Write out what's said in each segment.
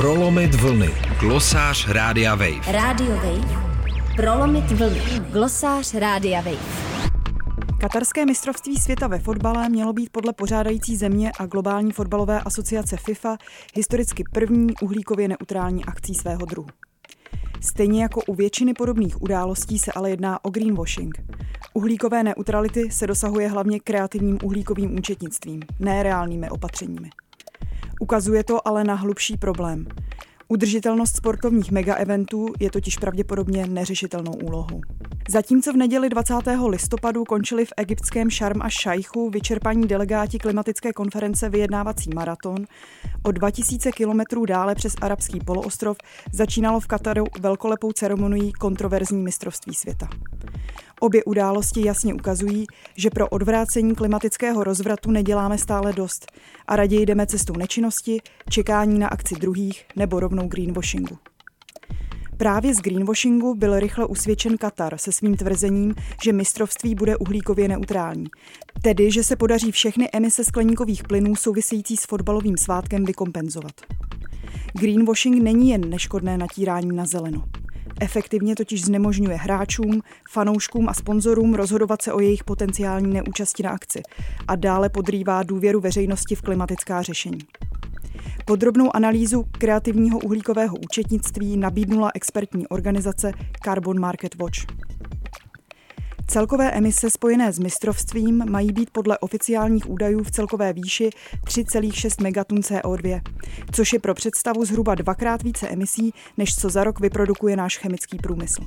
Prolomit vlny. Glosář Rádia Wave. Radio Wave. Prolomit vlny. Glosář Rádia Wave. Katarské mistrovství světa ve fotbale mělo být podle pořádající země a globální fotbalové asociace FIFA historicky první uhlíkově neutrální akcí svého druhu. Stejně jako u většiny podobných událostí se ale jedná o greenwashing. Uhlíkové neutrality se dosahuje hlavně kreativním uhlíkovým účetnictvím, ne reálnými opatřeními. Ukazuje to ale na hlubší problém. Udržitelnost sportovních megaeventů je totiž pravděpodobně neřešitelnou úlohou. Zatímco v neděli 20. listopadu končili v egyptském Šarm a Šajchu vyčerpaní delegáti klimatické konference vyjednávací maraton, o 2000 kilometrů dále přes arabský poloostrov začínalo v Kataru velkolepou ceremonii kontroverzní mistrovství světa. Obě události jasně ukazují, že pro odvrácení klimatického rozvratu neděláme stále dost a raději jdeme cestou nečinnosti, čekání na akci druhých nebo rovnou greenwashingu. Právě z greenwashingu byl rychle usvědčen Katar se svým tvrzením, že mistrovství bude uhlíkově neutrální. Tedy, že se podaří všechny emise skleníkových plynů související s fotbalovým svátkem vykompenzovat. Greenwashing není jen neškodné natírání na zeleno. Efektivně totiž znemožňuje hráčům, fanouškům a sponzorům rozhodovat se o jejich potenciální neúčasti na akci a dále podrývá důvěru veřejnosti v klimatická řešení. Podrobnou analýzu kreativního uhlíkového účetnictví nabídnula expertní organizace Carbon Market Watch. Celkové emise spojené s mistrovstvím mají být podle oficiálních údajů v celkové výši 3,6 megatun CO2, což je pro představu zhruba dvakrát více emisí, než co za rok vyprodukuje náš chemický průmysl.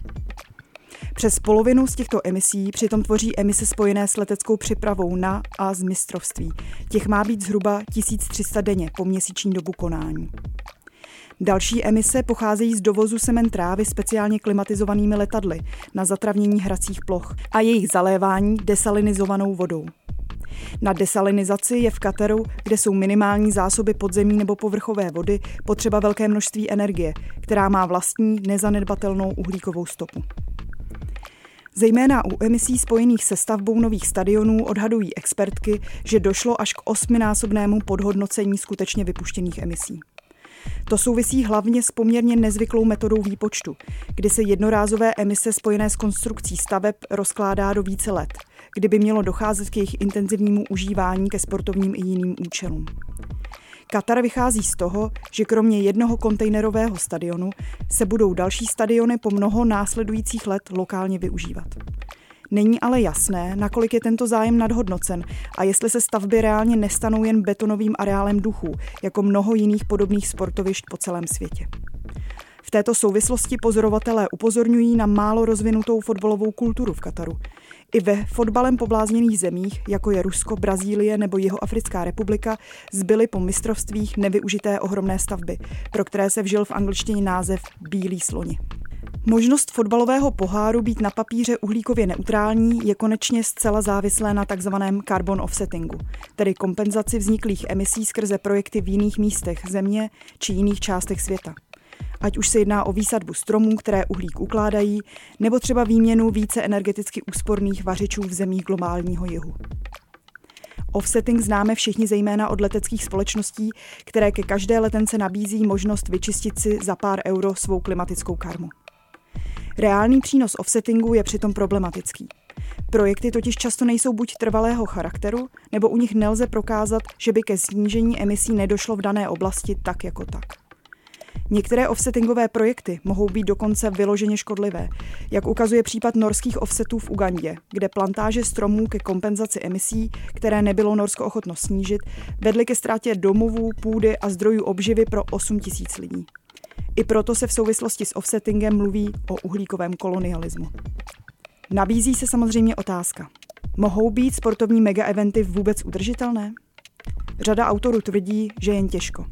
Přes polovinu z těchto emisí přitom tvoří emise spojené s leteckou přepravou na a z mistrovství. Těch má být zhruba 1300 denně po měsíční dobu konání. Další emise pocházejí z dovozu semen trávy speciálně klimatizovanými letadly na zatravnění hracích ploch a jejich zalévání desalinizovanou vodou. Na desalinizaci je v Kataru, kde jsou minimální zásoby podzemní nebo povrchové vody, potřeba velké množství energie, která má vlastní nezanedbatelnou uhlíkovou stopu. Zejména u emisí spojených se stavbou nových stadionů odhadují expertky, že došlo až k osminásobnému podhodnocení skutečně vypuštěných emisí. To souvisí hlavně s poměrně nezvyklou metodou výpočtu, kdy se jednorázové emise spojené s konstrukcí staveb rozkládá do více let, kdyby mělo docházet k jejich intenzivnímu užívání ke sportovním i jiným účelům. Katar vychází z toho, že kromě jednoho kontejnerového stadionu se budou další stadiony po mnoho následujících let lokálně využívat. Není ale jasné, nakolik je tento zájem nadhodnocen a jestli se stavby reálně nestanou jen betonovým areálem duchů, jako mnoho jiných podobných sportovišť po celém světě. V této souvislosti pozorovatelé upozorňují na málo rozvinutou fotbalovou kulturu v Kataru. I ve fotbalem poblázněných zemích, jako je Rusko, Brazílie nebo Jihoafrická republika, zbyly po mistrovstvích nevyužité ohromné stavby, pro které se vžil v angličtině název Bílý sloni. Možnost fotbalového poháru být na papíře uhlíkově neutrální je konečně zcela závislé na takzvaném carbon offsettingu, tedy kompenzaci vzniklých emisí skrze projekty v jiných místech země či jiných částech světa. Ať už se jedná o výsadbu stromů, které uhlík ukládají, nebo třeba výměnu více energeticky úsporných vařičů v zemích globálního jihu. Offsetting známe všichni zejména od leteckých společností, které ke každé letence nabízí možnost vyčistit si za pár euro svou klimatickou karmu. Reálný přínos offsettingu je přitom problematický. Projekty totiž často nejsou buď trvalého charakteru, nebo u nich nelze prokázat, že by ke snížení emisí nedošlo v dané oblasti tak jako tak. Některé offsettingové projekty mohou být dokonce vyloženě škodlivé, jak ukazuje případ norských offsetů v Ugandě, kde plantáže stromů ke kompenzaci emisí, které nebylo Norsko ochotno snížit, vedly ke ztrátě domovů, půdy a zdrojů obživy pro 8 tisíc lidí. I proto se v souvislosti s offsettingem mluví o uhlíkovém kolonialismu. Nabízí se samozřejmě otázka. Mohou být sportovní megaeventy vůbec udržitelné? Řada autorů tvrdí, že jen těžko.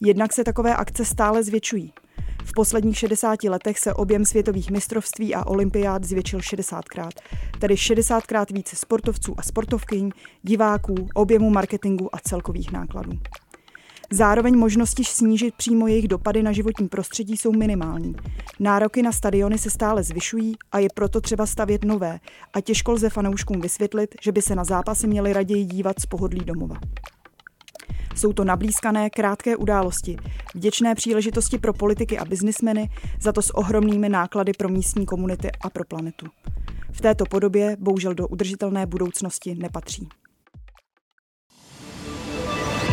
Jednak se takové akce stále zvětšují. V posledních 60 letech se objem světových mistrovství a olympiád zvětšil 60krát, tedy 60krát více sportovců a sportovkyň, diváků, objemu marketingu a celkových nákladů. Zároveň možnosti snížit přímo jejich dopady na životní prostředí jsou minimální. Nároky na stadiony se stále zvyšují a je proto třeba stavět nové a těžko lze fanouškům vysvětlit, že by se na zápasy měli raději dívat z pohodlí domova. Jsou to nablízkané, krátké události, vděčné příležitosti pro politiky a biznismeny, za to s ohromnými náklady pro místní komunity a pro planetu. V této podobě bohužel do udržitelné budoucnosti nepatří.